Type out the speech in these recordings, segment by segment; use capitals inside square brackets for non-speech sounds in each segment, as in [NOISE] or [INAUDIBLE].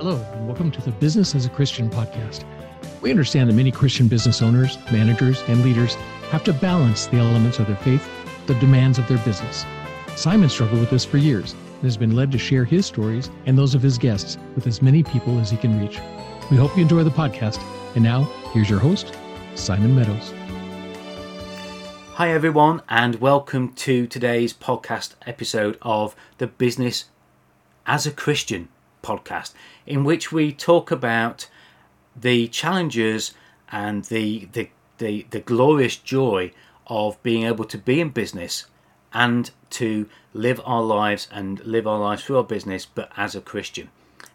Hello, and welcome to the Business as a Christian podcast. We understand that many Christian business owners, managers, and leaders have to balance the elements of their faith, the demands of their business. Simon struggled with this for years and has been led to share his stories and those of his guests with as many people as he can reach. We hope you enjoy the podcast. And now, here's your host, Simon Meadows. Hi, everyone, and welcome to today's podcast episode of the Business as a Christian podcast, in which we talk about the challenges and the, the, the, the glorious joy of being able to be in business and to live our lives and live our lives through our business, but as a Christian.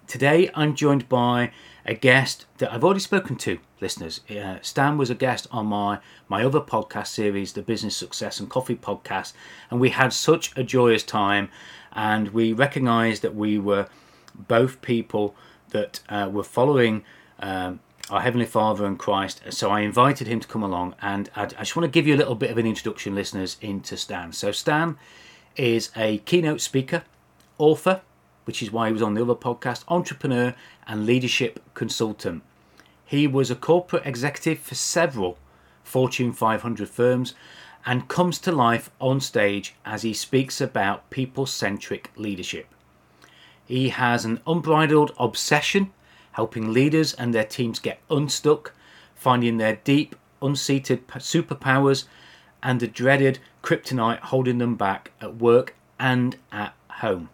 Today, I'm joined by a guest that I've already spoken to, listeners. Uh, Stan was a guest on my, my other podcast series, the Business Success and Coffee podcast, and we had such a joyous time. And we recognized that we were both people that uh, were following um, our Heavenly Father and Christ. So I invited him to come along, and I'd, i just want to give you a little bit of an introduction, listeners, into Stan. So, Stan is a keynote speaker, author, which is why he was on the other podcast, entrepreneur, and leadership consultant. He was a corporate executive for several Fortune 500 firms and comes to life on stage as he speaks about people centric leadership. He has an unbridled obsession helping leaders and their teams get unstuck, finding their deep, unseated superpowers and the dreaded kryptonite holding them back at work and at home.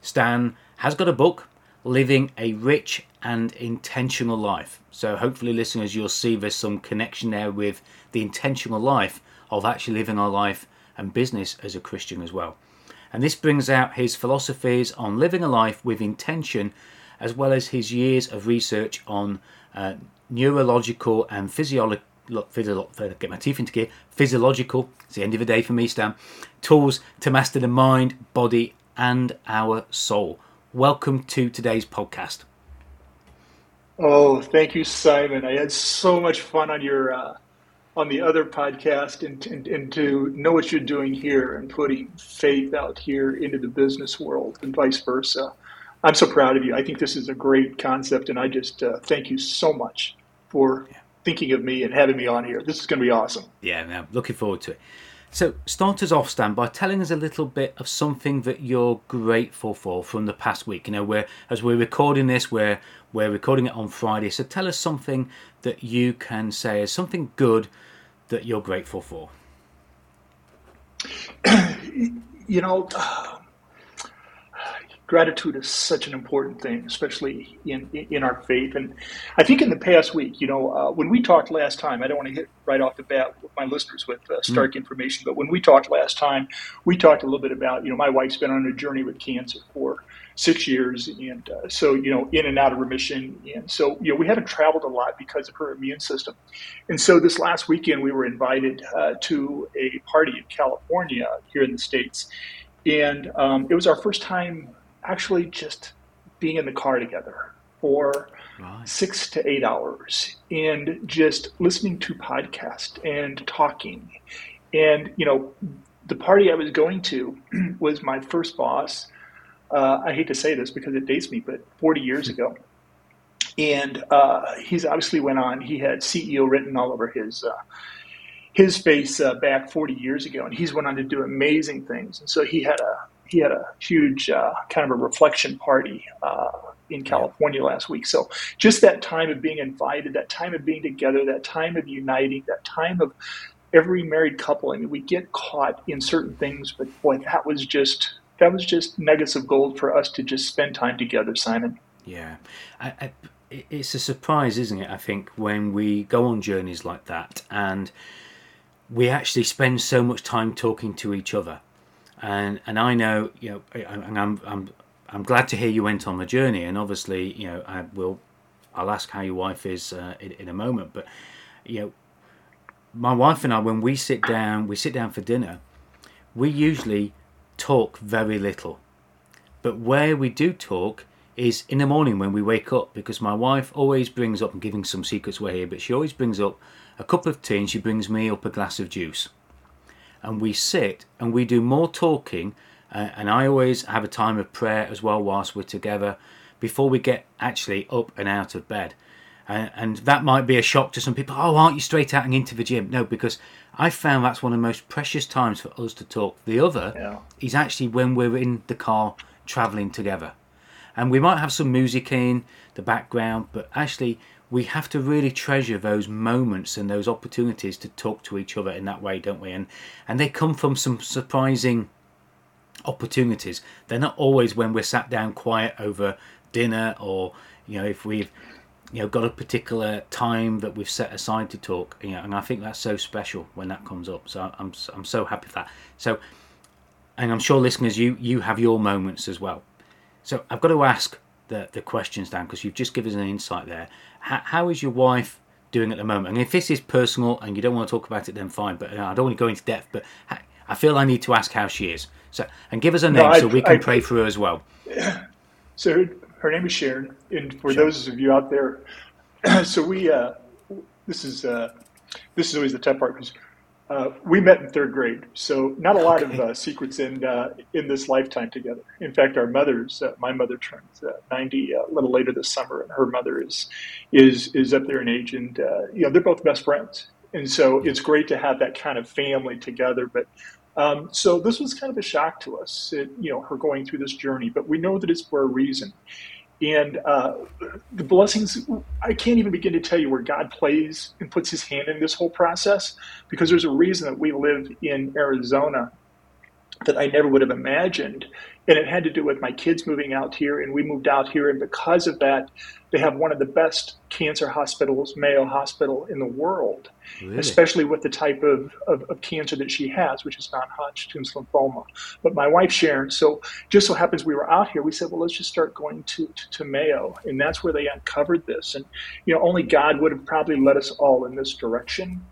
Stan has got a book, Living a Rich and Intentional Life. So, hopefully, listeners, you'll see there's some connection there with the intentional life of actually living our life and business as a Christian as well. And this brings out his philosophies on living a life with intention, as well as his years of research on uh, neurological and physiological. Get my teeth into gear. Physiological. It's the end of the day for me, Stan. Tools to master the mind, body, and our soul. Welcome to today's podcast. Oh, thank you, Simon. I had so much fun on your uh, on the other podcast, and, and, and to know what you're doing here and putting faith out here into the business world, and vice versa. I'm so proud of you. I think this is a great concept, and I just uh, thank you so much for thinking of me and having me on here. This is going to be awesome. Yeah, now looking forward to it. So, start us off, Stan, by telling us a little bit of something that you're grateful for from the past week. You know, we're, as we're recording this, we're we're recording it on Friday. So, tell us something that you can say is something good that you're grateful for. [CLEARS THROAT] you know, gratitude is such an important thing, especially in in our faith. And I think in the past week, you know, uh, when we talked last time, I don't want to hit right off the bat with my listeners with uh, stark mm. information, but when we talked last time, we talked a little bit about, you know, my wife's been on a journey with cancer for six years, and uh, so you know, in and out of remission, and so you know, we haven't traveled a lot because of her immune system. And so this last weekend, we were invited uh, to a party in California here in the states, and um, it was our first time actually just being in the car together for right. six to eight hours and just listening to podcasts and talking. And, you know, the party I was going to [CLEARS THROAT] was my first boss. Uh, I hate to say this because it dates me, but 40 years [LAUGHS] ago. And uh, he's obviously went on. He had CEO written all over his uh, his face uh, back 40 years ago, and he's went on to do amazing things. And so he had a he had a huge uh, kind of a reflection party uh, in California last week. So just that time of being invited, that time of being together, that time of uniting, that time of every married couple. I mean, we get caught in certain things, but boy, that was just that was just nuggets of gold for us to just spend time together, Simon. Yeah, I, I, it's a surprise, isn't it? I think when we go on journeys like that and we actually spend so much time talking to each other and and I know you know, and I'm I'm I'm glad to hear you went on the journey, and obviously you know I will I'll ask how your wife is uh, in, in a moment, but you know my wife and I when we sit down we sit down for dinner, we usually talk very little, but where we do talk is in the morning when we wake up because my wife always brings up and giving some secrets away here, but she always brings up a cup of tea and she brings me up a glass of juice and we sit and we do more talking. Uh, and I always have a time of prayer as well whilst we're together before we get actually up and out of bed. Uh, and that might be a shock to some people. Oh, aren't you straight out and into the gym? No, because I found that's one of the most precious times for us to talk. The other yeah. is actually when we're in the car traveling together. And we might have some music in the background, but actually, we have to really treasure those moments and those opportunities to talk to each other in that way, don't we? And and they come from some surprising opportunities. They're not always when we're sat down quiet over dinner or you know if we've you know got a particular time that we've set aside to talk. You know, and I think that's so special when that comes up. So I'm I'm so happy for that. So, and I'm sure listeners, you you have your moments as well. So I've got to ask the the questions down because you've just given us an insight there. How, how is your wife? doing at the moment and if this is personal and you don't want to talk about it then fine but i don't want to go into depth but i feel i need to ask how she is so and give us a name no, I, so we can I, pray for her as well [COUGHS] so her name is Sharon, and for those of you out there, [COUGHS] so we uh, this is uh, this is always the tough part because uh, we met in third grade, so not a lot okay. of uh, secrets in uh, in this lifetime together. In fact, our mothers, uh, my mother turns ninety a little later this summer, and her mother is is is up there in age, and you know they're both best friends, and so it's great to have that kind of family together. But um, so this was kind of a shock to us, it, you know, her going through this journey, but we know that it's for a reason. And uh, the blessings, I can't even begin to tell you where God plays and puts his hand in this whole process because there's a reason that we live in Arizona that I never would have imagined. And it had to do with my kids moving out here, and we moved out here. And because of that, they have one of the best cancer hospitals, Mayo Hospital, in the world, really? especially with the type of, of, of, cancer that she has, which is non Hodgkin's lymphoma. But my wife, Sharon, so just so happens we were out here, we said, well, let's just start going to, to, to Mayo. And that's where they uncovered this. And, you know, only God would have probably led us all in this direction.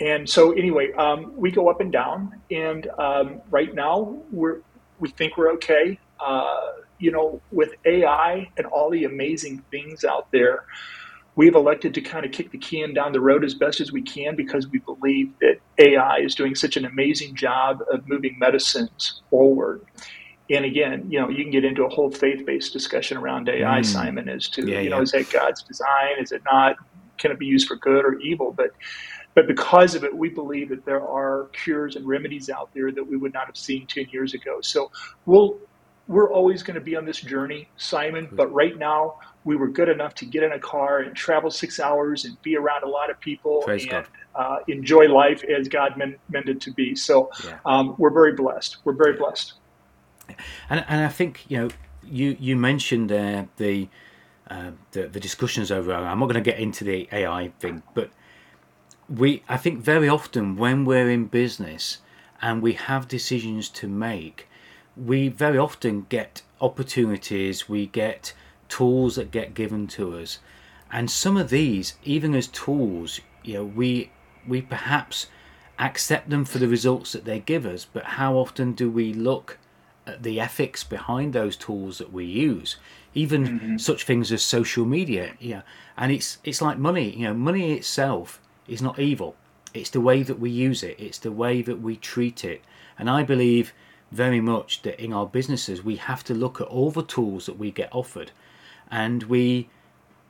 And so, anyway, um, we go up and down, and um, right now we're we think we're okay. Uh, you know, with AI and all the amazing things out there, we've elected to kind of kick the can down the road as best as we can because we believe that AI is doing such an amazing job of moving medicines forward. And again, you know, you can get into a whole faith-based discussion around AI, mm. Simon, as to yeah, you know, yeah. is that God's design? Is it not? Can it be used for good or evil? But but because of it, we believe that there are cures and remedies out there that we would not have seen 10 years ago. So we'll, we're always going to be on this journey, Simon. But right now, we were good enough to get in a car and travel six hours and be around a lot of people Praise and uh, enjoy life as God meant, meant it to be. So yeah. um, we're very blessed. We're very blessed. And, and I think, you know, you, you mentioned uh, the, uh, the, the discussions over. I'm not going to get into the AI thing, but we I think very often when we're in business and we have decisions to make, we very often get opportunities, we get tools that get given to us. And some of these, even as tools, you know, we we perhaps accept them for the results that they give us, but how often do we look at the ethics behind those tools that we use? Even mm-hmm. such things as social media, yeah. And it's it's like money, you know, money itself is not evil. It's the way that we use it, it's the way that we treat it. And I believe very much that in our businesses, we have to look at all the tools that we get offered. And we,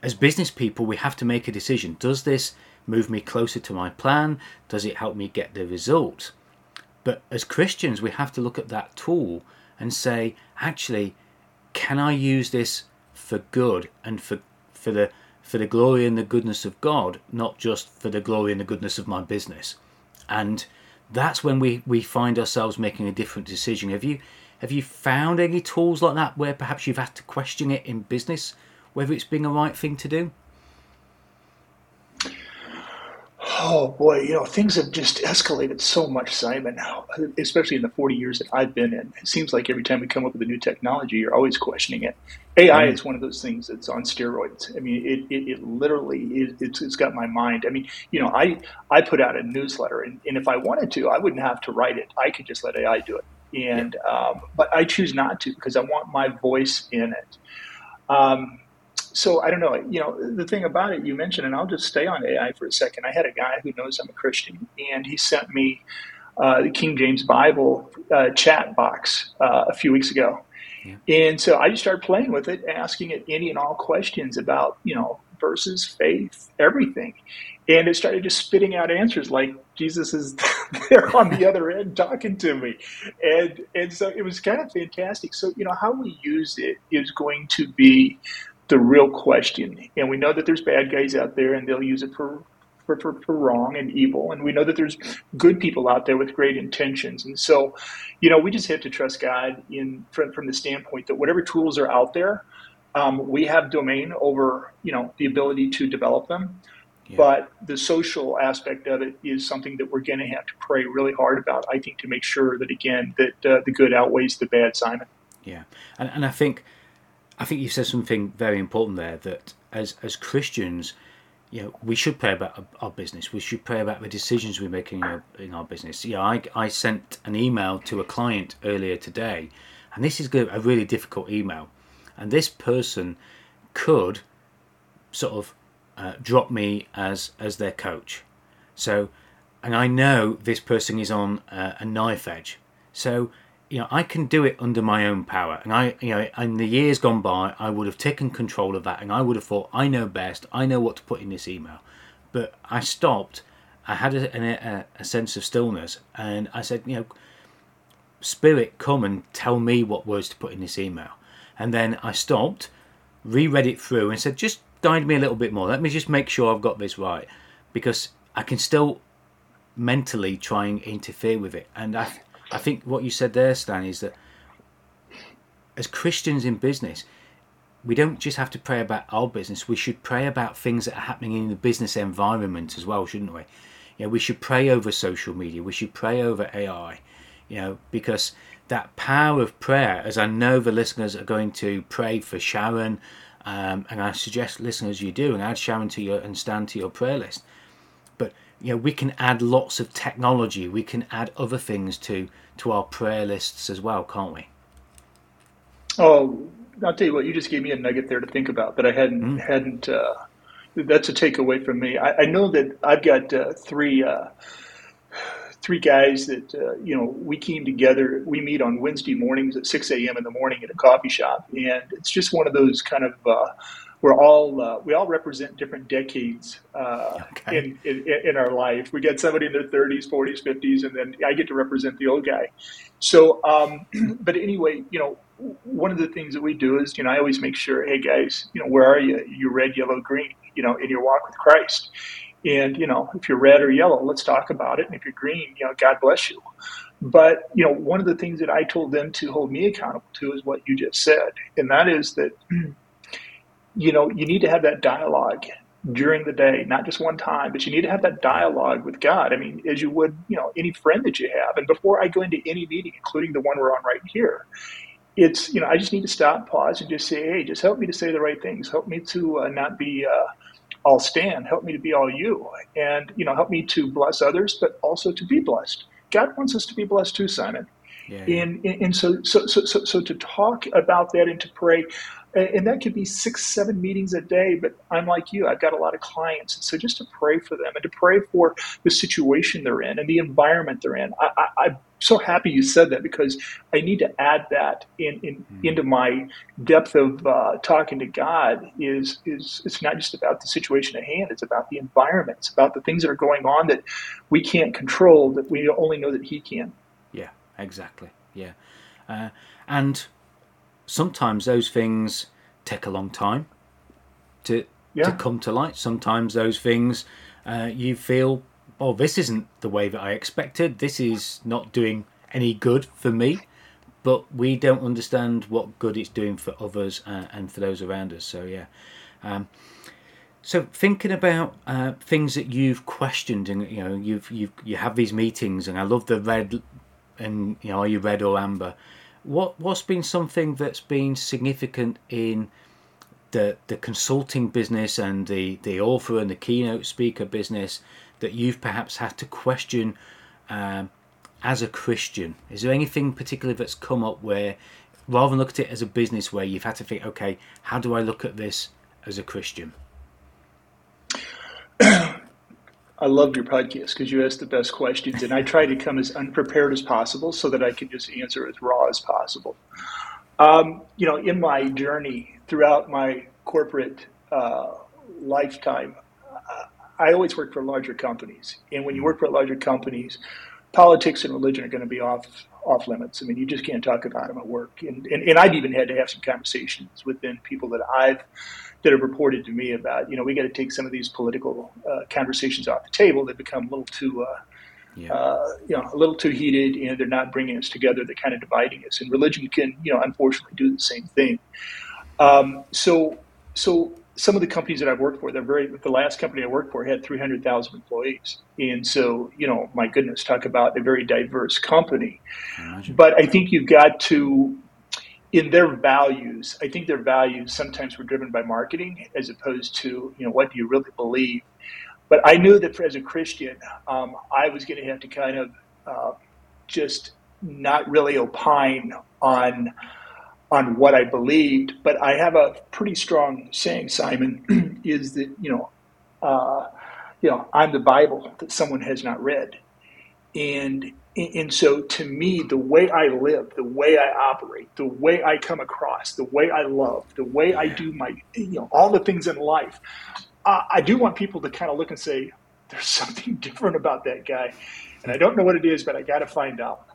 as business people, we have to make a decision. Does this move me closer to my plan? Does it help me get the result? But as Christians, we have to look at that tool and say, actually, can I use this for good and for, for the for the glory and the goodness of God, not just for the glory and the goodness of my business. And that's when we, we find ourselves making a different decision. Have you have you found any tools like that where perhaps you've had to question it in business, whether it's been the right thing to do? Oh boy, you know things have just escalated so much, Simon. Now, especially in the forty years that I've been in, it seems like every time we come up with a new technology, you're always questioning it. AI mm. is one of those things that's on steroids. I mean, it, it, it literally is, it's, it's got my mind. I mean, you know, I I put out a newsletter, and, and if I wanted to, I wouldn't have to write it. I could just let AI do it. And um, but I choose not to because I want my voice in it. Um, so I don't know. You know, the thing about it you mentioned, and I'll just stay on AI for a second. I had a guy who knows I'm a Christian, and he sent me uh, the King James Bible uh, chat box uh, a few weeks ago, Yeah. And so I just started playing with it, asking it any and all questions about, you know, verses, faith, everything. And it started just spitting out answers like Jesus is [LAUGHS] there on the other end talking to me. And and so it was kind of fantastic. So, you know, how we use it is going to be the real question. And we know that there's bad guys out there and they'll use it for for, for, for, wrong and evil. And we know that there's good people out there with great intentions. And so, you know, we just have to trust God in from, from the standpoint that whatever tools are out there, um, we have domain over, you know, the ability to develop them. Yeah. But the social aspect of it is something that we're going to have to pray really hard about, I think, to make sure that, again, that uh, the good outweighs the bad, Simon. Yeah. And, and I think I think you said something very important there that as, as Christians – you know, we should pray about our business. We should pray about the decisions we make in our, in our business. Yeah, I, I sent an email to a client earlier today, and this is a really difficult email. And this person could sort of uh, drop me as as their coach. So, and I know this person is on uh, a knife edge. So you know, I can do it under my own power. And I, you know, in the years gone by, I would have taken control of that and I would have thought, I know best, I know what to put in this email. But I stopped, I had a, a, a sense of stillness, and I said, you know, Spirit, come and tell me what words to put in this email. And then I stopped, reread it through, and said, just guide me a little bit more. Let me just make sure I've got this right. Because I can still mentally try and interfere with it. And I, I think what you said there, Stan, is that as Christians in business, we don't just have to pray about our business. We should pray about things that are happening in the business environment as well, shouldn't we? You know, we should pray over social media. We should pray over AI. You know, because that power of prayer, as I know the listeners are going to pray for Sharon, um, and I suggest listeners you do, and add Sharon to your and Stan to your prayer list you know we can add lots of technology. We can add other things to to our prayer lists as well can't we? Oh i'll tell you what you just gave me a nugget there to think about that i hadn't mm. hadn't uh, that's a takeaway from me. I, I know that i've got uh, three uh, three guys that uh, you know we came together we meet on wednesday mornings at 6 a.m in the morning at a coffee shop and it's just one of those kind of uh, we're all uh, we all represent different decades uh, okay. in, in, in our life. We get somebody in their 30s, 40s, 50s, and then I get to represent the old guy. So, um, [CLEARS THROAT] but anyway, you know, one of the things that we do is, you know, I always make sure, hey guys, you know, where are you? You red, yellow, green, you know, in your walk with Christ. And you know, if you're red or yellow, let's talk about it. And if you're green, you know, God bless you. But you know, one of the things that I told them to hold me accountable to is what you just said, and that is that [CLEARS THROAT] you know, you need to have that dialogue during the day, not just one time, but you need to have that dialogue with God. I mean, as you would, you know, any friend that you have. And before I go into any meeting, including the one we're on right here, it's, you know, I just need to stop, pause, and just say, hey, just help me to say the right things. Help me to uh, not be uh, all Stan. Help me to be all you. And, you know, help me to bless others, but also to be blessed. God wants us to be blessed too, Simon. Yeah, yeah. And, and so, so, so, so, so to talk about that and to pray, and that could be six, seven meetings a day. But I'm like you, I've got a lot of clients. And so just to pray for them and to pray for the situation they're in and the environment they're in. I, am so happy you said that because I need to add that in, in mm-hmm. into my depth of uh, talking to God. Is is it's not just about the situation at hand; it's about the environment. It's about the things that are going on that we can't control. That we only know that He can. Yeah, exactly. Yeah, uh, and sometimes those things take a long time to yeah. to come to light. Sometimes those things uh, you feel, oh, this isn't the way that I expected. This is not doing any good for me. But we don't understand what good it's doing for others uh, and for those around us. So yeah. Um, so thinking about uh, things that you've questioned, and you know, you've you you have these meetings, and I love the red, and you know, are you red or amber? What what's been something that's been significant in the the consulting business and the the author and the keynote speaker business that you've perhaps had to question um, as a Christian? Is there anything particular that's come up where, rather than look at it as a business, where you've had to think, okay, how do I look at this as a Christian? [CLEARS THROAT] [CLEARS THROAT] I loved your podcast because you ask the best questions, and I try to come as unprepared as possible so that I can just answer as raw as possible. Um, you know, in my journey throughout my corporate uh, lifetime, I always worked for larger companies. And when you work for larger companies, politics and religion are going to be off off limits. I mean, you just can't talk about them at work. And, and, and I've even had to have some conversations within people that I've that have reported to me about, you know, we got to take some of these political uh, conversations off the table. They become a little too, uh, yeah. uh, you know, a little too heated, and they're not bringing us together. They're kind of dividing us. And religion can, you know, unfortunately do the same thing. Um, so, so some of the companies that I've worked for, they're very. The last company I worked for had 300,000 employees, and so you know, my goodness, talk about a very diverse company. But I think you've got to, in their values, I think their values sometimes were driven by marketing as opposed to you know what do you really believe. But I knew that as a Christian, um, I was going to have to kind of uh, just not really opine on on what I believed, but I have a pretty strong saying, Simon, [CLEARS THROAT] is that you know, uh, you know, I'm the Bible that someone has not read, and and so to me, the way I live, the way I operate, the way I come across, the way I love, the way I do my, you know, all the things in life, uh, I do want people to kind of look and say, there's [LAUGHS] something different about that guy, and I don't know what it is, but I got to find out.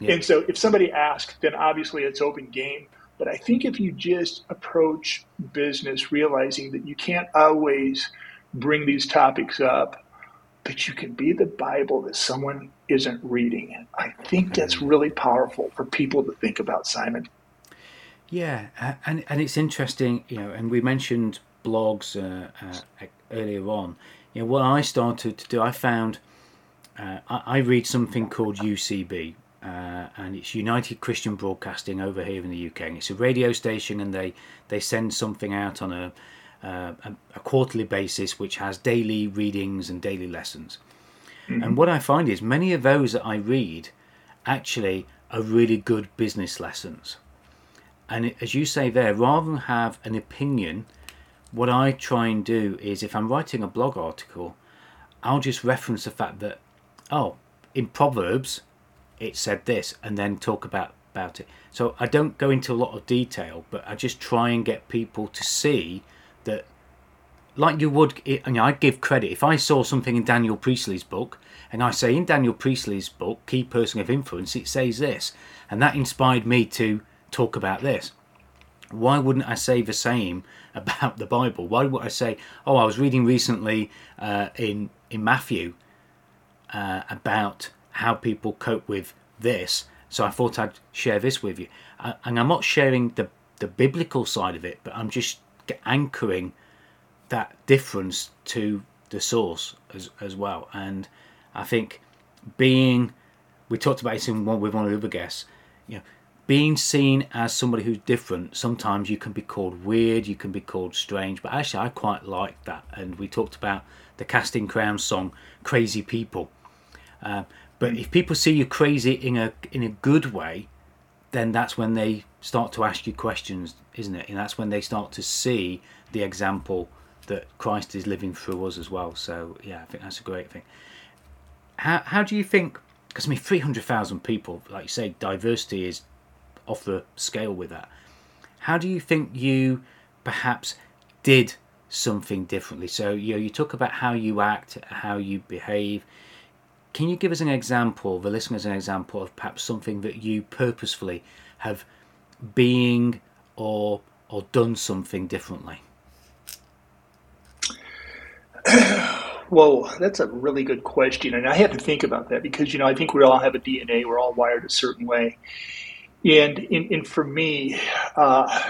Yeah. And so if somebody asks, then obviously it's open game. But I think if you just approach business realizing that you can't always bring these topics up, but you can be the Bible that someone isn't reading, I think that's mm-hmm. really powerful for people to think about, Simon. Yeah, and and it's interesting, you know, and we mentioned blogs uh, uh, earlier on. You know, what I started to do, I found uh, I, I read something called UCB, uh, and it's United Christian Broadcasting over here in the UK. And it's a radio station, and they they send something out on a, uh, a, a quarterly basis, which has daily readings and daily lessons. Mm-hmm. And what I find is many of those that I read actually are really good business lessons. And as you say there, rather than have an opinion, what I try and do is if I'm writing a blog article, I'll just reference the fact that, oh, in Proverbs, it said this and then talk about about it. So i don't go into a lot of detail but i just try and get people to see that like you would know, i give credit. If i saw something in daniel priestley's book and i say in daniel priestley's book key person of influence it says this and that inspired me to talk about this. Why wouldn't i say the same about the bible? Why would i say oh i was reading recently uh, in in matthew uh, about how people cope with this. So I thought I'd share this with you. And I'm not sharing the, the biblical side of it, but I'm just anchoring that difference to the source as, as well. And I think being, we talked about this in one, with one of the other guests, you know, being seen as somebody who's different, sometimes you can be called weird, you can be called strange, but actually I quite like that. And we talked about the Casting Crowns song, Crazy People. Uh, but if people see you crazy in a in a good way, then that's when they start to ask you questions, isn't it? And that's when they start to see the example that Christ is living through us as well. So yeah, I think that's a great thing. How how do you think? Because I mean, three hundred thousand people, like you say, diversity is off the scale with that. How do you think you perhaps did something differently? So you know, you talk about how you act, how you behave can you give us an example, the listeners an example of perhaps something that you purposefully have being or or done something differently? [CLEARS THROAT] Well, that's a really good question, and I have to think about that because you know I think we all have a DNA. We're all wired a certain way, and and, and for me, uh,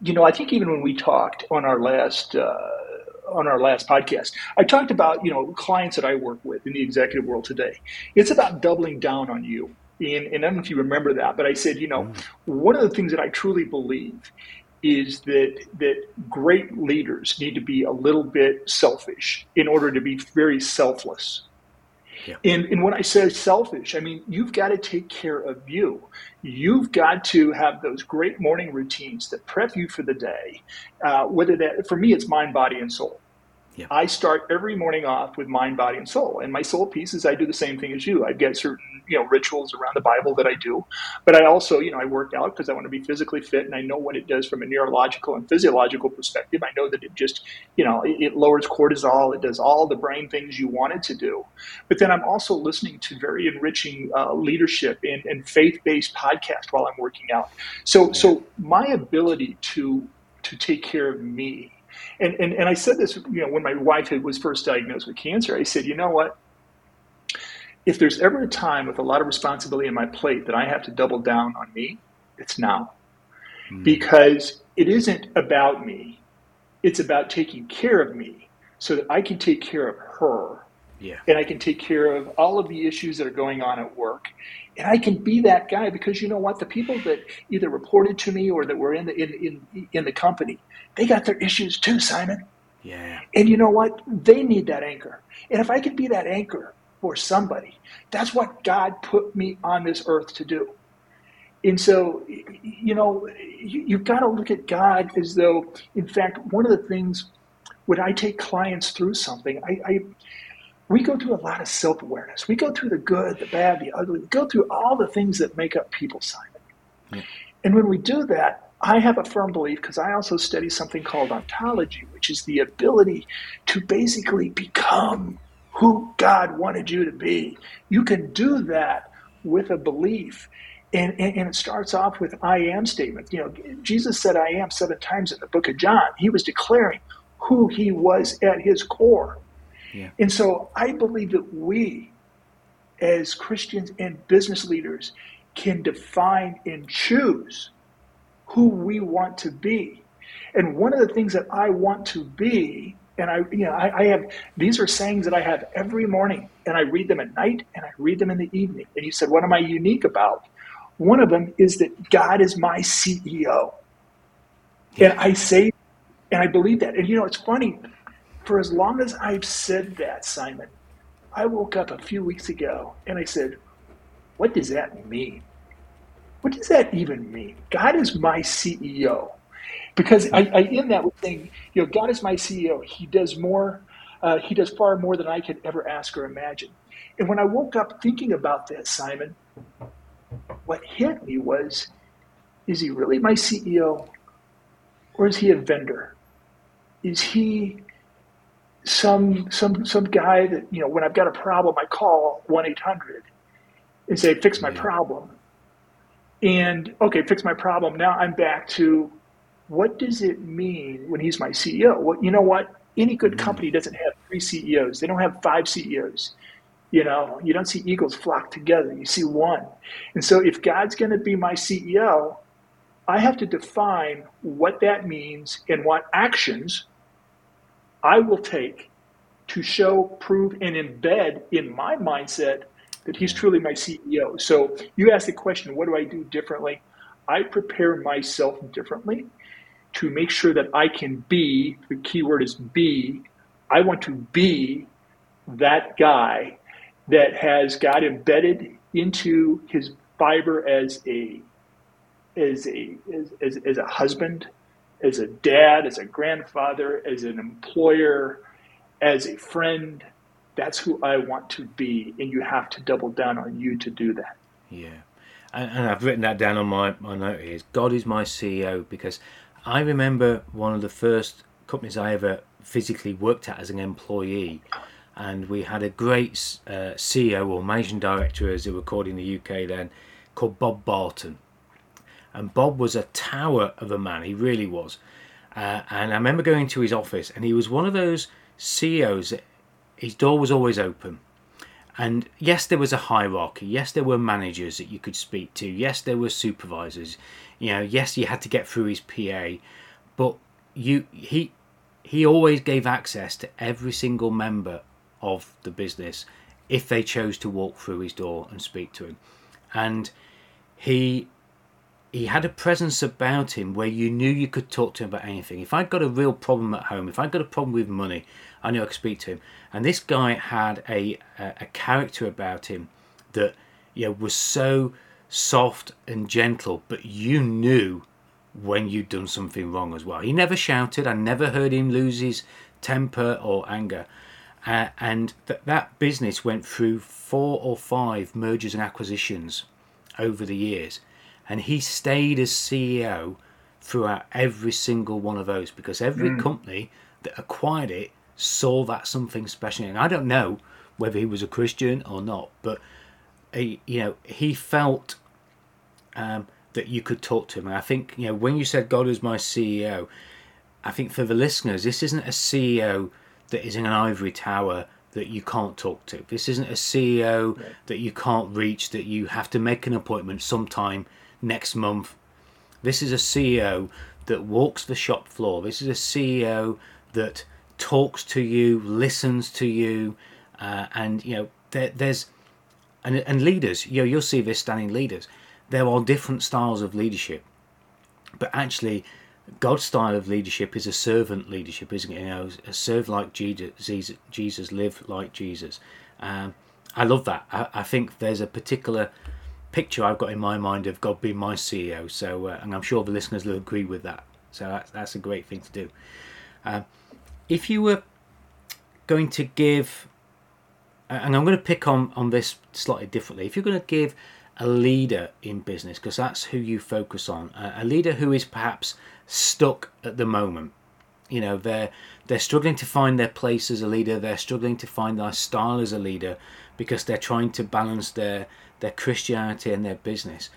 you know, I think even when we talked on our last uh, on our last podcast, I talked about you know clients that I work with in the executive world today. It's about doubling down on you. And, and I don't know if you remember that, but I said, you know, mm. one of the things that I truly believe is that that great leaders need to be a little bit selfish in order to be very selfless. Yeah. And, and when I say selfish, I mean you've got to take care of you. You've got to have those great morning routines that prep you for the day. Uh, whether that, for me, it's mind, body, and soul. Yeah. I start every morning off with mind, body, and soul. And my soul piece is I do the same thing as you. I've got certain you know rituals around the Bible that I do, but I also you know I work out because I want to be physically fit, and I know what it does from a neurological and physiological perspective. I know that it just you know it, it lowers cortisol, it does all the brain things you want it to do. But then I'm also listening to very enriching uh, leadership and, and faith based podcast while I'm working out. So so my ability to to take care of me and, and, and I said this, you know, when my wife was first diagnosed with cancer, I said, you know what? If there's ever a time with a lot of responsibility on my plate that I have to double down on me, it's now. Mm. Because it isn't about me. It's about taking care of me so that I can take care of her. Yeah. And I can take care of all of the issues that are going on at work. And I can be that guy because you know what? The people that either reported to me or that were in the in, in, in the company, they got their issues too, Simon. Yeah. And you know what? They need that anchor. And if I can be that anchor for somebody, that's what God put me on this earth to do. And so, you know, you, have got to look at God as though, in fact, one of the things when I take clients through something, I, I we go through a lot of self awareness. We go through the good, the bad, the ugly. We go through all the things that make up people, Simon. Yeah. And when we do that, I have a firm belief because I also study something called ontology, which is the ability to basically become who God wanted you to be. You can do that with a belief. And, and, and, it starts off with I am statement. You know, Jesus said I am seven times in the book of John. He was declaring who he was at his core. Yeah. And so I believe that we, as Christians and business leaders, can define and choose who we want to be. And one of the things that I want to be, and I, you know, I, I, have these are sayings that I have every morning, and I read them at night and I read them in the evening. And you said, what am I unique about? One of them is that God is my CEO. And I say, and I believe that. And you know, it's funny, for as long as I've said that, Simon, I woke up a few weeks ago and I said, what does that mean? What does that even mean? God is my CEO. Because I, I end that with saying, you know, God is my CEO. He does more, uh, he does far more than I could ever ask or imagine. And when I woke up thinking about that, Simon, what hit me was, is he really my CEO? Or is he a vendor? Is he some some some guy that, you know, when I've got a problem, I call one eight hundred and say, fix my problem and okay, fix my problem. Now I'm back to what does it mean when he's my CEO? Well, you know what? Any good mm-hmm. company doesn't have three CEOs. They don't have five CEOs. You know, you don't see eagles flock together. You see one. And so if God's going to be my CEO, I have to define what that means and what actions I will take to show, prove, and embed in my mindset that he's truly my CEO. So you ask the question, what do I do differently? I prepare myself differently to make sure that I can be, the key word is be, I want to be that guy that has got embedded into his fiber as a as a as, as, as a husband, as a dad, as a grandfather, as an employer, as a friend, that's who I want to be, and you have to double down on you to do that. Yeah, and, and I've written that down on my my note here. God is my CEO because I remember one of the first companies I ever physically worked at as an employee, and we had a great uh, CEO or managing director, as they were called in the UK then, called Bob Barton. And Bob was a tower of a man, he really was. Uh, and I remember going to his office, and he was one of those CEOs his door was always open. And yes, there was a hierarchy. Yes, there were managers that you could speak to. Yes, there were supervisors. You know, yes, you had to get through his PA, but you he he always gave access to every single member of the business if they chose to walk through his door and speak to him. And he he had a presence about him where you knew you could talk to him about anything. If I'd got a real problem at home, if I'd got a problem with money, I knew I could speak to him. And this guy had a a, a character about him that you know was so soft and gentle, but you knew when you'd done something wrong as well. He never shouted. I never heard him lose his temper or anger. Uh, and th- that business went through four or five mergers and acquisitions over the years. And he stayed as CEO throughout every single one of those because every mm. company that acquired it saw that something special. And I don't know whether he was a Christian or not, but he, you know, he felt um, that you could talk to him. And I think, you know, when you said God is my CEO, I think for the listeners, this isn't a CEO that is in an ivory tower that you can't talk to. This isn't a CEO right. that you can't reach, that you have to make an appointment sometime next month. This is a CEO that walks the shop floor. This is a CEO that talks to you, listens to you, uh, and you know there, there's and, and leaders. You know you'll see this standing leaders. There are different styles of leadership, but actually God's style of leadership is a servant leadership, isn't it? You know, serve like Jesus, Jesus live like Jesus. Um, I love that. I, I, think there's a particular picture I've got in my mind of God being my CEO. So, uh, and I'm sure the listeners will agree with that. So that's, that's a great thing to do. Uh, if you were going to give, and I'm going to pick on on this slightly differently. If you're going to give a leader in business, because that's who you focus on, a leader who is perhaps stuck at the moment. You know, they're they're struggling to find their place as a leader. They're struggling to find their style as a leader because they're trying to balance their their Christianity and their business.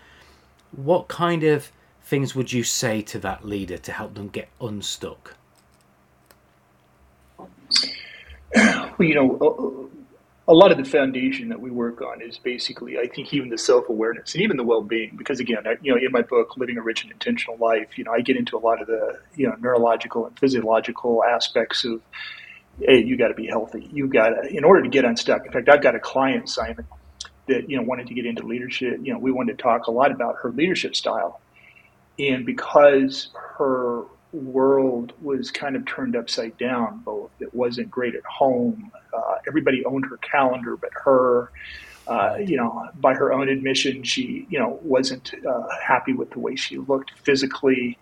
What kind of things would you say to that leader to help them get unstuck? Well, you know, a lot of the foundation that we work on is basically, I think, even the self awareness and even the well being. Because again, you know, in my book, Living a Rich and Intentional Life, you know, I get into a lot of the you know neurological and physiological aspects of, hey, you got to be healthy. You got to, in order to get unstuck. In fact, I've got a client, Simon, that you know wanted to get into leadership. You know, we wanted to talk a lot about her leadership style, and because her world was kind of turned upside down. Both it wasn't great at home. Uh, everybody owned her calendar, but her. Uh, you know, by her own admission, she you know wasn't uh, happy with the way she looked physically.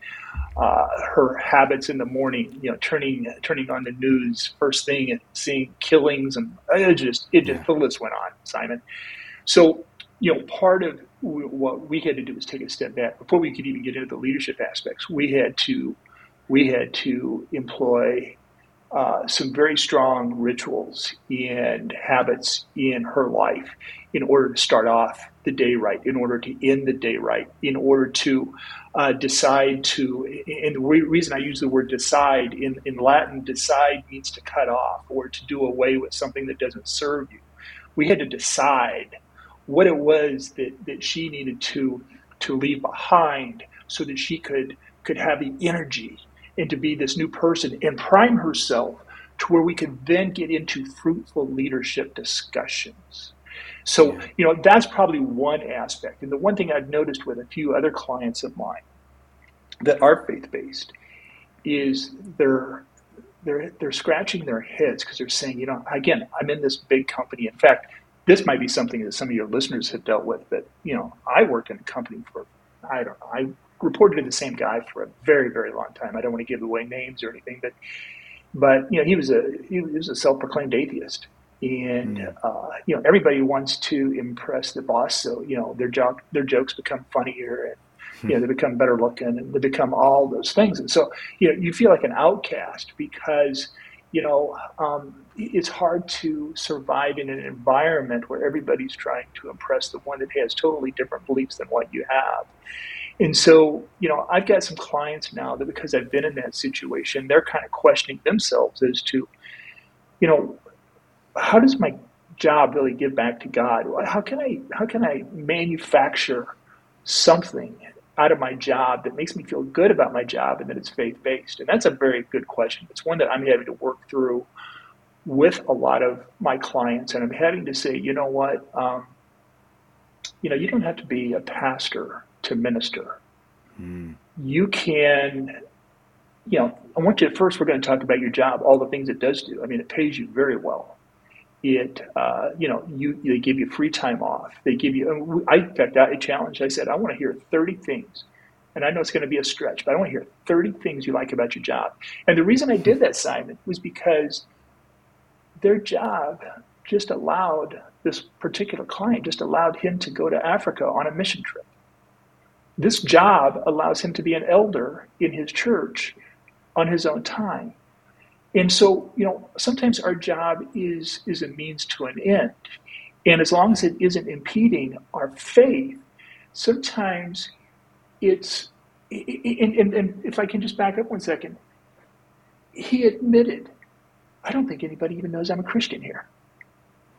Uh, her habits in the morning, you know, turning turning on the news first thing and seeing killings, and it just it just yeah. the list went on, Simon. So you know, part of what we had to do was take a step back before we could even get into the leadership aspects. We had to we had to employ uh, some very strong rituals and habits in her life in order to start off the day right, in order to end the day right, in order to uh, decide to. And the re- reason I use the word decide in, in Latin, decide means to cut off or to do away with something that doesn't serve you. We had to decide what it was that, that she needed to to leave behind so that she could could have the energy and to be this new person and prime herself to where we could then get into fruitful leadership discussions. So, yeah. you know, that's probably one aspect. And the one thing I've noticed with a few other clients of mine that are faith based is they're they're they're scratching their heads because they're saying, you know, again, I'm in this big company. In fact, this might be something that some of your listeners have dealt with. But you know, I worked in a company for I don't know, I reported to the same guy for a very, very long time. I don't want to give away names or anything, but but you know he was a he was a self-proclaimed atheist, and mm. uh, you know everybody wants to impress the boss, so you know their joke their jokes become funnier and. You know, they become better looking and they become all those things. And so, you know, you feel like an outcast because, you know, um, it's hard to survive in an environment where everybody's trying to impress the one that has totally different beliefs than what you have. And so, you know, I've got some clients now that because I've been in that situation, they're kind of questioning themselves as to, you know, how does my job really give back to God? How can I how can I manufacture something out of my job that makes me feel good about my job and that it's faith based? And that's a very good question. It's one that I'm having to work through with a lot of my clients, and I'm having to say, you know what, um, you know, you don't have to be a pastor to minister. Mm. You can, you know, I want you first, we're going to talk about your job, all the things it does do. I mean, it pays you very well. It, uh, you know, you they give you free time off. They give you. I in fact, I challenged. I said, I want to hear 30 things and I know it's going to be a stretch, but I want to hear 30 things you like about your job. And the reason I did that, Simon, was because their job just allowed this particular client just allowed him to go to Africa on a mission trip. This job allows him to be an elder in his church on his own time. And so, you know, sometimes our job is is a means to an end. And as long as it isn't impeding our faith, sometimes it's and, and, and if I can just back up one second, he admitted, I don't think anybody even knows I'm a Christian here.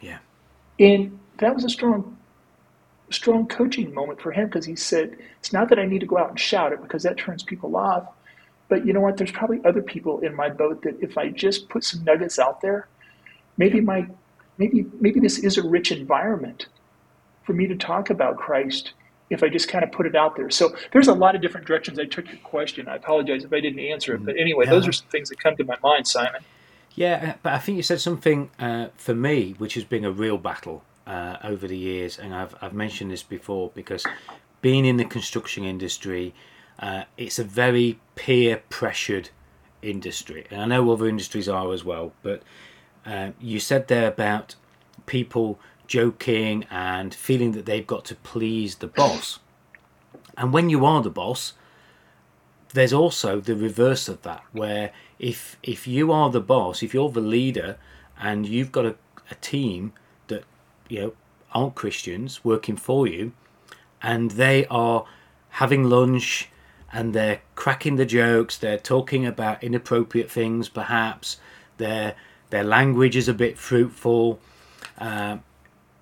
Yeah. And that was a strong, strong coaching moment for him because he said, it's not that I need to go out and shout it because that turns people off. But you know what? There's probably other people in my boat that if I just put some nuggets out there, maybe my, maybe, maybe this is a rich environment for me to talk about Christ if I just kind of put it out there. So there's a lot of different directions I took your question. I apologize if I didn't answer it, but anyway, yeah. those are some things that come to my mind, Simon. Yeah, but I think you said something uh, for me, which has been a real battle uh, over the years, and I've I've mentioned this before because being in the construction industry, uh, it's a very peer pressured industry, and I know other industries are as well. But uh, you said there about people joking and feeling that they've got to please the boss, and when you are the boss, there's also the reverse of that, where if if you are the boss, if you're the leader, and you've got a, a team that you know aren't Christians working for you, and they are having lunch and they're cracking the jokes, they're talking about inappropriate things, perhaps their their language is a bit fruitful. Uh,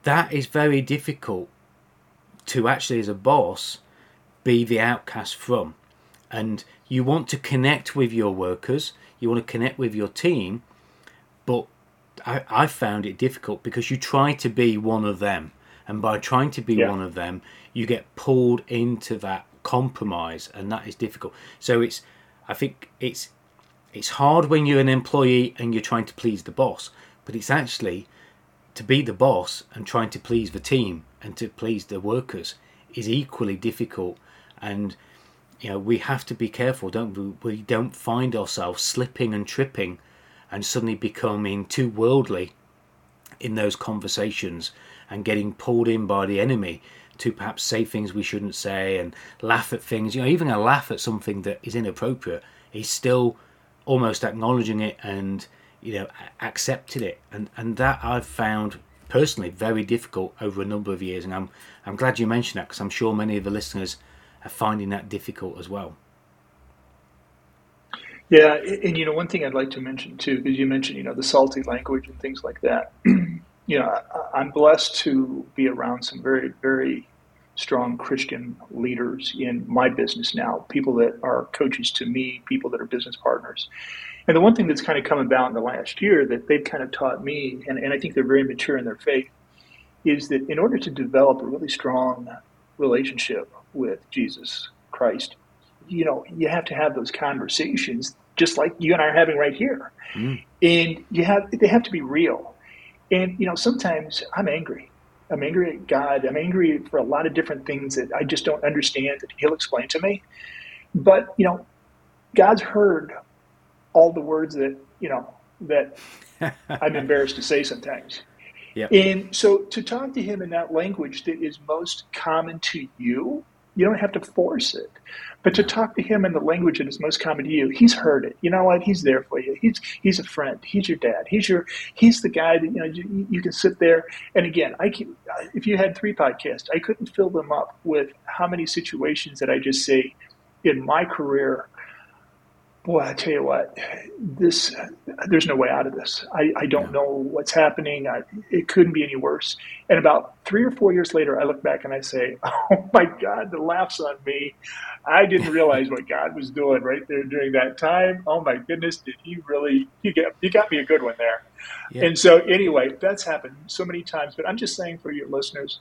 that is very difficult to actually, as a boss, be the outcast from. And you want to connect with your workers, you want to connect with your team, but I, I found it difficult because you try to be one of them. And by trying to be yeah. one of them, you get pulled into that compromise, and that is difficult. So it's, I think it's, it's hard when you're an employee and you're trying to please the boss, but it's actually to be the boss and trying to please the team and to please the workers is equally difficult. And you know we have to be careful, don't we? We don't find ourselves slipping and tripping, and suddenly becoming too worldly in those conversations and getting pulled in by the enemy to perhaps say things we shouldn't say and laugh at things. You know, even a laugh at something that is inappropriate is still almost acknowledging it and you know accepting it, and and that I've found personally very difficult over a number of years, and I'm I'm glad you mentioned that because I'm sure many of the listeners are finding that difficult as well. Yeah, and you know, one thing I'd like to mention too, because you mentioned, you know, the salty language and things like that. [CLEARS THROAT] you know, I'm blessed to be around some very, very strong Christian leaders in my business now, people that are coaches to me, people that are business partners. And the one thing that's kind of come about in the last year that they've kind of taught me, and, and I think they're very mature in their faith, is that in order to develop a really strong relationship with Jesus Christ, you know, you have to have those conversations just like you and I are having right here. Mm. And you have they have to be real. And you know, sometimes I'm angry. I'm angry at God. I'm angry for a lot of different things that I just don't understand that He'll explain to me. But you know, God's heard all the words that you know that [LAUGHS] I'm embarrassed to say sometimes. Yep. And so to talk to him in that language that is most common to you, you don't have to force it. But to talk to him in the language that is most common to you, he's heard it. You know what? He's there for you. He's he's a friend. He's your dad. He's your he's the guy that you know you, you can sit there. And again, I can, if you had three podcasts, I couldn't fill them up with how many situations that I just say in my career boy, I tell you what, this there's no way out of this. I, I don't know what's happening. I, it couldn't be any worse. And about three or four years later, I look back and I say, [LAUGHS] "Oh my God, the laughs on me! I didn't realize what God was doing right there during that time. Oh my goodness, did He really? You get you got me a good one there." Yeah. And so, anyway, that's happened so many times. But I'm just saying for your listeners,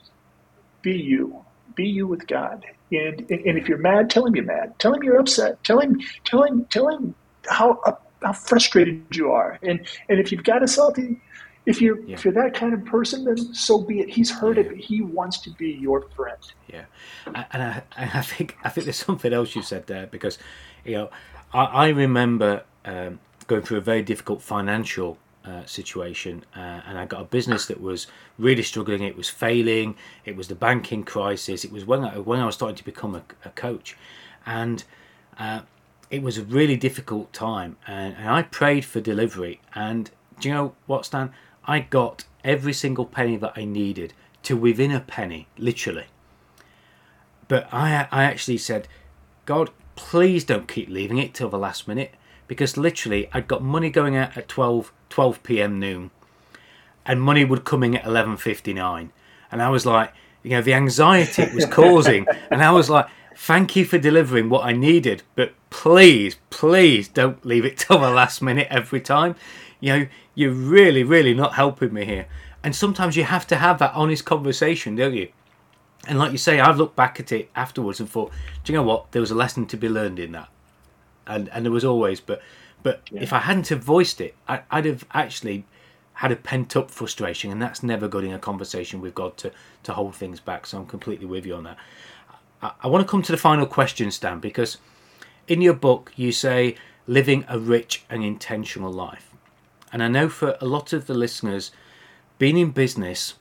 be you, be you with God and, and if you're mad, tell him you're mad. Tell him you're upset. Tell him, tell him, tell him how how frustrated you are. And and if you've got a salty, if you're yeah. if you're that kind of person, then so be it. He's heard yeah. it. He wants to be your friend. Yeah, and I, I think I think there's something else you said there because you know I, I remember um, going through a very difficult financial uh, situation, uh, and I got a business that was really struggling. It was failing. It was the banking crisis. It was when I, when I was starting to become a, a coach, and uh, it was a really difficult time. And, and I prayed for delivery. And do you know what, Stan? I got every single penny that I needed to within a penny, literally. But I, I actually said, God, please don't keep leaving it till the last minute because literally I'd got money going out at 12, 12 p.m. noon and money would come in at 11.59 and I was like, you know, the anxiety it was [LAUGHS] causing and I was like, thank you for delivering what I needed, but please, please don't leave it [LAUGHS] till the last minute every time. You know, you're really, really not helping me here. And sometimes you have to have that honest conversation, don't you? And like you say, I've looked back at it afterwards and thought, do you know what? There was a lesson to be learned in that, and and there was always. But but yeah. if I hadn't have voiced it, I, would have actually had a pent up frustration, and that's never good in a conversation with God to to hold things back. So I'm completely with you on that. I, I want to come to the final question, Stan, because in your book you say living a rich and intentional life. And I know for a lot of the listeners, being in business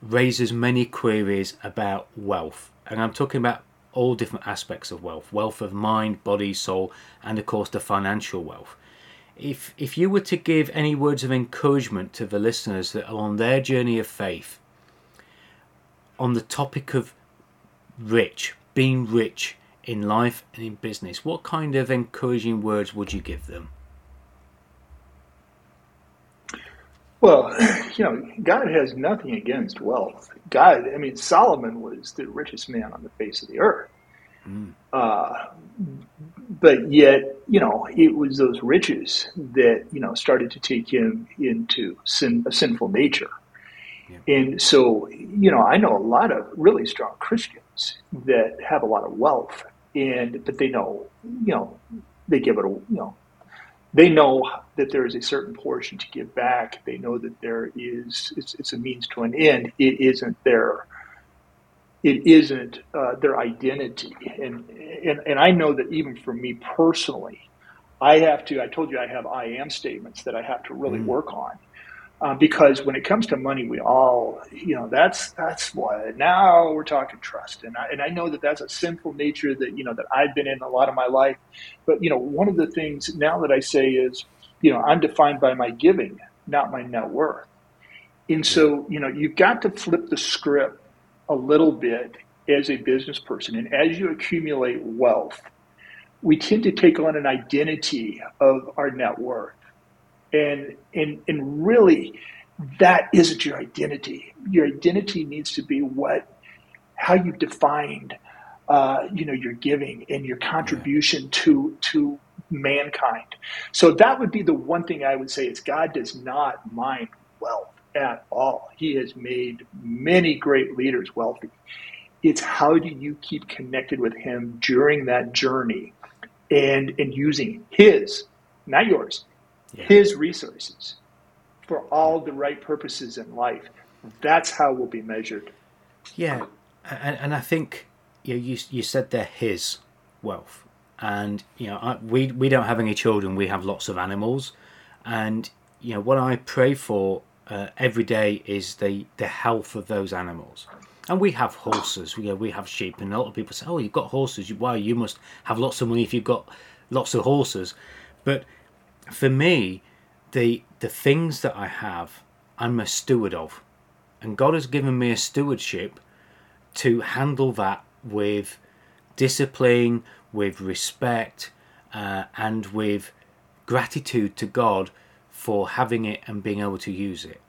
raises many queries about wealth. And I'm talking about all different aspects of wealth wealth of mind, body, soul, and of course the financial wealth. If, if you were to give any words of encouragement to the listeners that are on their journey of faith on the topic of rich, being rich in life and in business, what kind of encouraging words would you give them? Well, [LAUGHS] you know, God has nothing against wealth. God, I mean, Solomon was the richest man on the face of the earth. Mm. Uh, but yet, you know, it was those riches that, you know, started to take him into sin, a sinful nature. Yeah. And so, you know, I know a lot of really strong Christians that have a lot of wealth and, but they know, you know, they give it a, you know, they know that there is a certain portion to give back. They know that there is it's, it's a means to an end. It isn't their it isn't uh, their identity, and, and and I know that even for me personally, I have to. I told you I have I am statements that I have to really mm. work on uh, because when it comes to money, we all, you know, that's that's what now we're talking trust, and I, and I know that that's a sinful nature that you know that I've been in a lot of my life, but you know, one of the things now that I say is, you know, I'm defined by my giving, not my net worth, and so you know, you've got to flip the script a little bit as a business person, and as you accumulate wealth, we tend to take on an identity of our net worth and and and really that isn't your identity. Your identity needs to be what how you defined uh, you know your giving and your contribution to to mankind. So that would be the one thing i would say is god does not mind wealth at all. He has made many great leaders wealthy. It's how do you keep connected with him during that journey and and using his not yours yeah. his resources for all the right purposes in life. That's how we'll be measured. Yeah, and, and I think you, know, you you said they're his wealth, and you know I, we we don't have any children. We have lots of animals, and you know what I pray for uh, every day is the the health of those animals. And we have horses, we, you know, we have sheep, and a lot of people say, "Oh, you've got horses. Wow, you must have lots of money if you've got lots of horses." But for me, the the things that I have, I'm a steward of, and God has given me a stewardship to handle that with discipline, with respect, uh, and with gratitude to God for having it and being able to use it.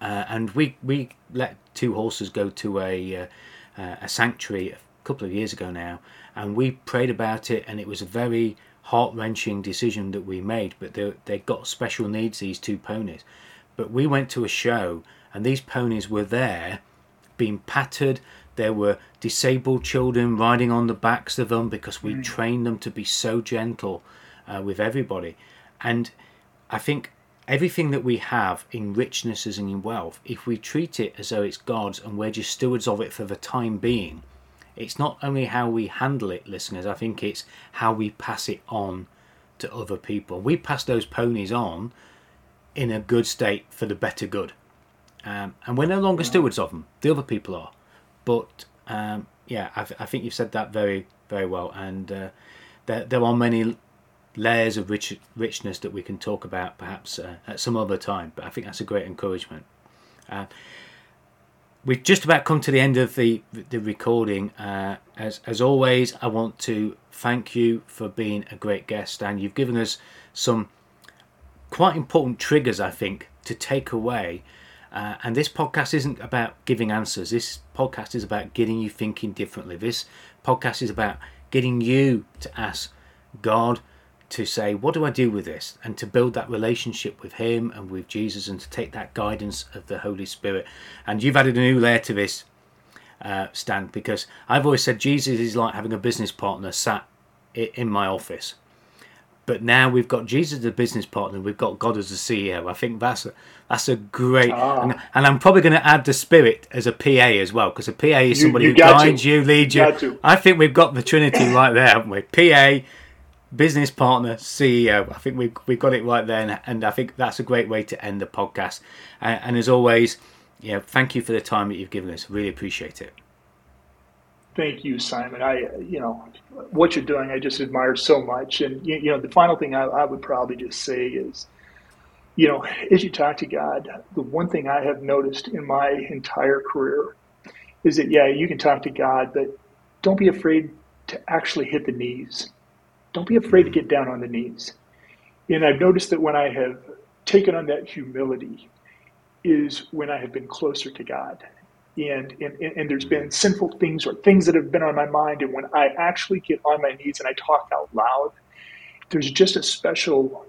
Uh, and we we let two horses go to a uh, a sanctuary a couple of years ago now, and we prayed about it, and it was a very heart wrenching decision that we made, but they they got special needs these two ponies. But we went to a show and these ponies were there, being pattered. There were disabled children riding on the backs of them because we mm. trained them to be so gentle uh, with everybody. And I think everything that we have in richnesses and in wealth, if we treat it as though it's God's and we're just stewards of it for the time being, it's not only how we handle it, listeners, I think it's how we pass it on to other people. We pass those ponies on in a good state for the better good. Um, and we're no longer stewards of them, the other people are. But um, yeah, I, I, think you've said that very, very well. And uh, there, there are many layers of rich, richness that we can talk about perhaps uh, at some other time. But I think that's a great encouragement. Uh, we've just about come to the end of the the recording. Uh, as as always, I want to thank you for being a great guest, and you've given us some quite important triggers, I think, to take away. Uh, and this podcast isn't about giving answers. This podcast is about getting you thinking differently. This podcast is about getting you to ask God to say, what do I do with this? And to build that relationship with Him and with Jesus and to take that guidance of the Holy Spirit. And you've added a new layer to this, uh, Stan, because I've always said Jesus is like having a business partner sat in my office. But now we've got Jesus as a business partner, we've got God as a CEO. I think that's a, that's a great, ah. and, and, I'm probably going to add the Spirit as a PA as well, because a PA is somebody you, you who guides to. you, leads you. I think we've got the Trinity right there, haven't we? PA, business partner, CEO. I think we've, we've got it right there, and, I think that's a great way to end the podcast. And as always, yeah, thank you for the time that you've given us. Really appreciate it. Thank you, Simon. I, you know, what you're doing, I just admire so much. And you, you know, the final thing I, I would probably just say is, you know, as you talk to God, the one thing I have noticed in my entire career is that yeah, you can talk to God, but don't be afraid to actually hit the knees don't be afraid to get down on the knees. And I've noticed that when I have taken on that humility is when I have been closer to God. And, and, and there's been sinful things or things that have been on my mind. And when I actually get on my knees and I talk out loud, there's just a special,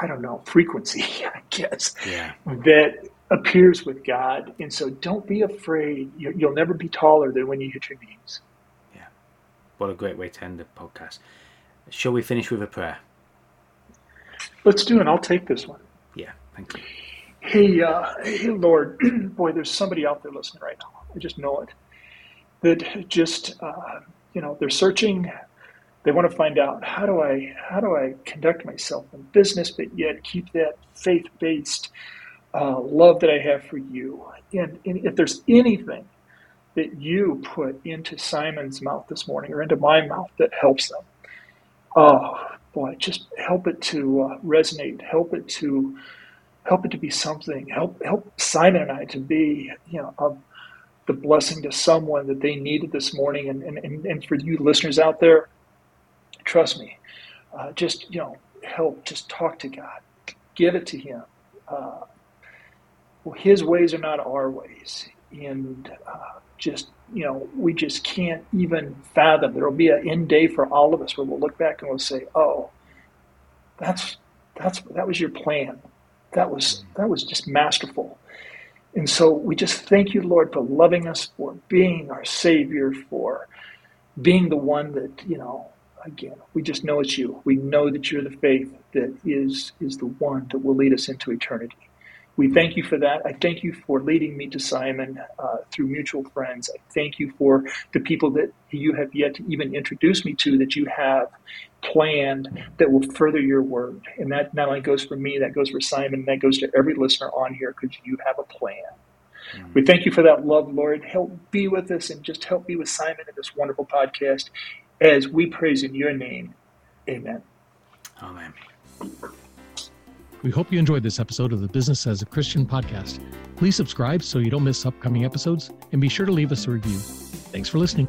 I don't know, frequency, [LAUGHS] I guess, yeah. that appears with God. And so don't be afraid. You'll never be taller than when you hit your knees. Yeah. What a great way to end the podcast. Shall we finish with a prayer? Let's do it. I'll take this one. Yeah, thank you. Hey, uh, hey, Lord, [CLEARS THROAT] boy, there's somebody out there listening right now. I just know it. That just, uh, you know, they're searching. They want to find out how do I how do I conduct myself in business, but yet keep that faith based uh, love that I have for you. And, and if there's anything that you put into Simon's mouth this morning or into my mouth that helps them, oh boy, just help it to uh, resonate, help it to help it to be something, help help Simon and I to be, you know, the blessing to someone that they needed this morning, and and, and for you listeners out there, trust me, uh, just you know, help, just talk to God, give it to Him. Uh, well, His ways are not our ways, and uh, just you know we just can't even fathom. There will be an end day for all of us where we'll look back and we'll say, "Oh, that's that's that was your plan. That was that was just masterful." And so we just thank you, Lord, for loving us, for being our Savior, for being the one that you know. Again, we just know it's you. We know that you're the faith that is is the one that will lead us into eternity we thank you for that. I thank you for leading me to Simon uh, through mutual friends. I thank you for the people that you have yet to even introduce me to that you have planned that will further your word. And that not only goes for me, that goes for Simon, that goes to every listener on here because you have a plan. Mm-hmm. We thank you for that love, Lord. Help be with us and just help be with Simon in this wonderful podcast as we praise in your name. Amen. Amen. We hope you enjoyed this episode of the Business as a Christian podcast. Please subscribe so you don't miss upcoming episodes and be sure to leave us a review. Thanks for listening.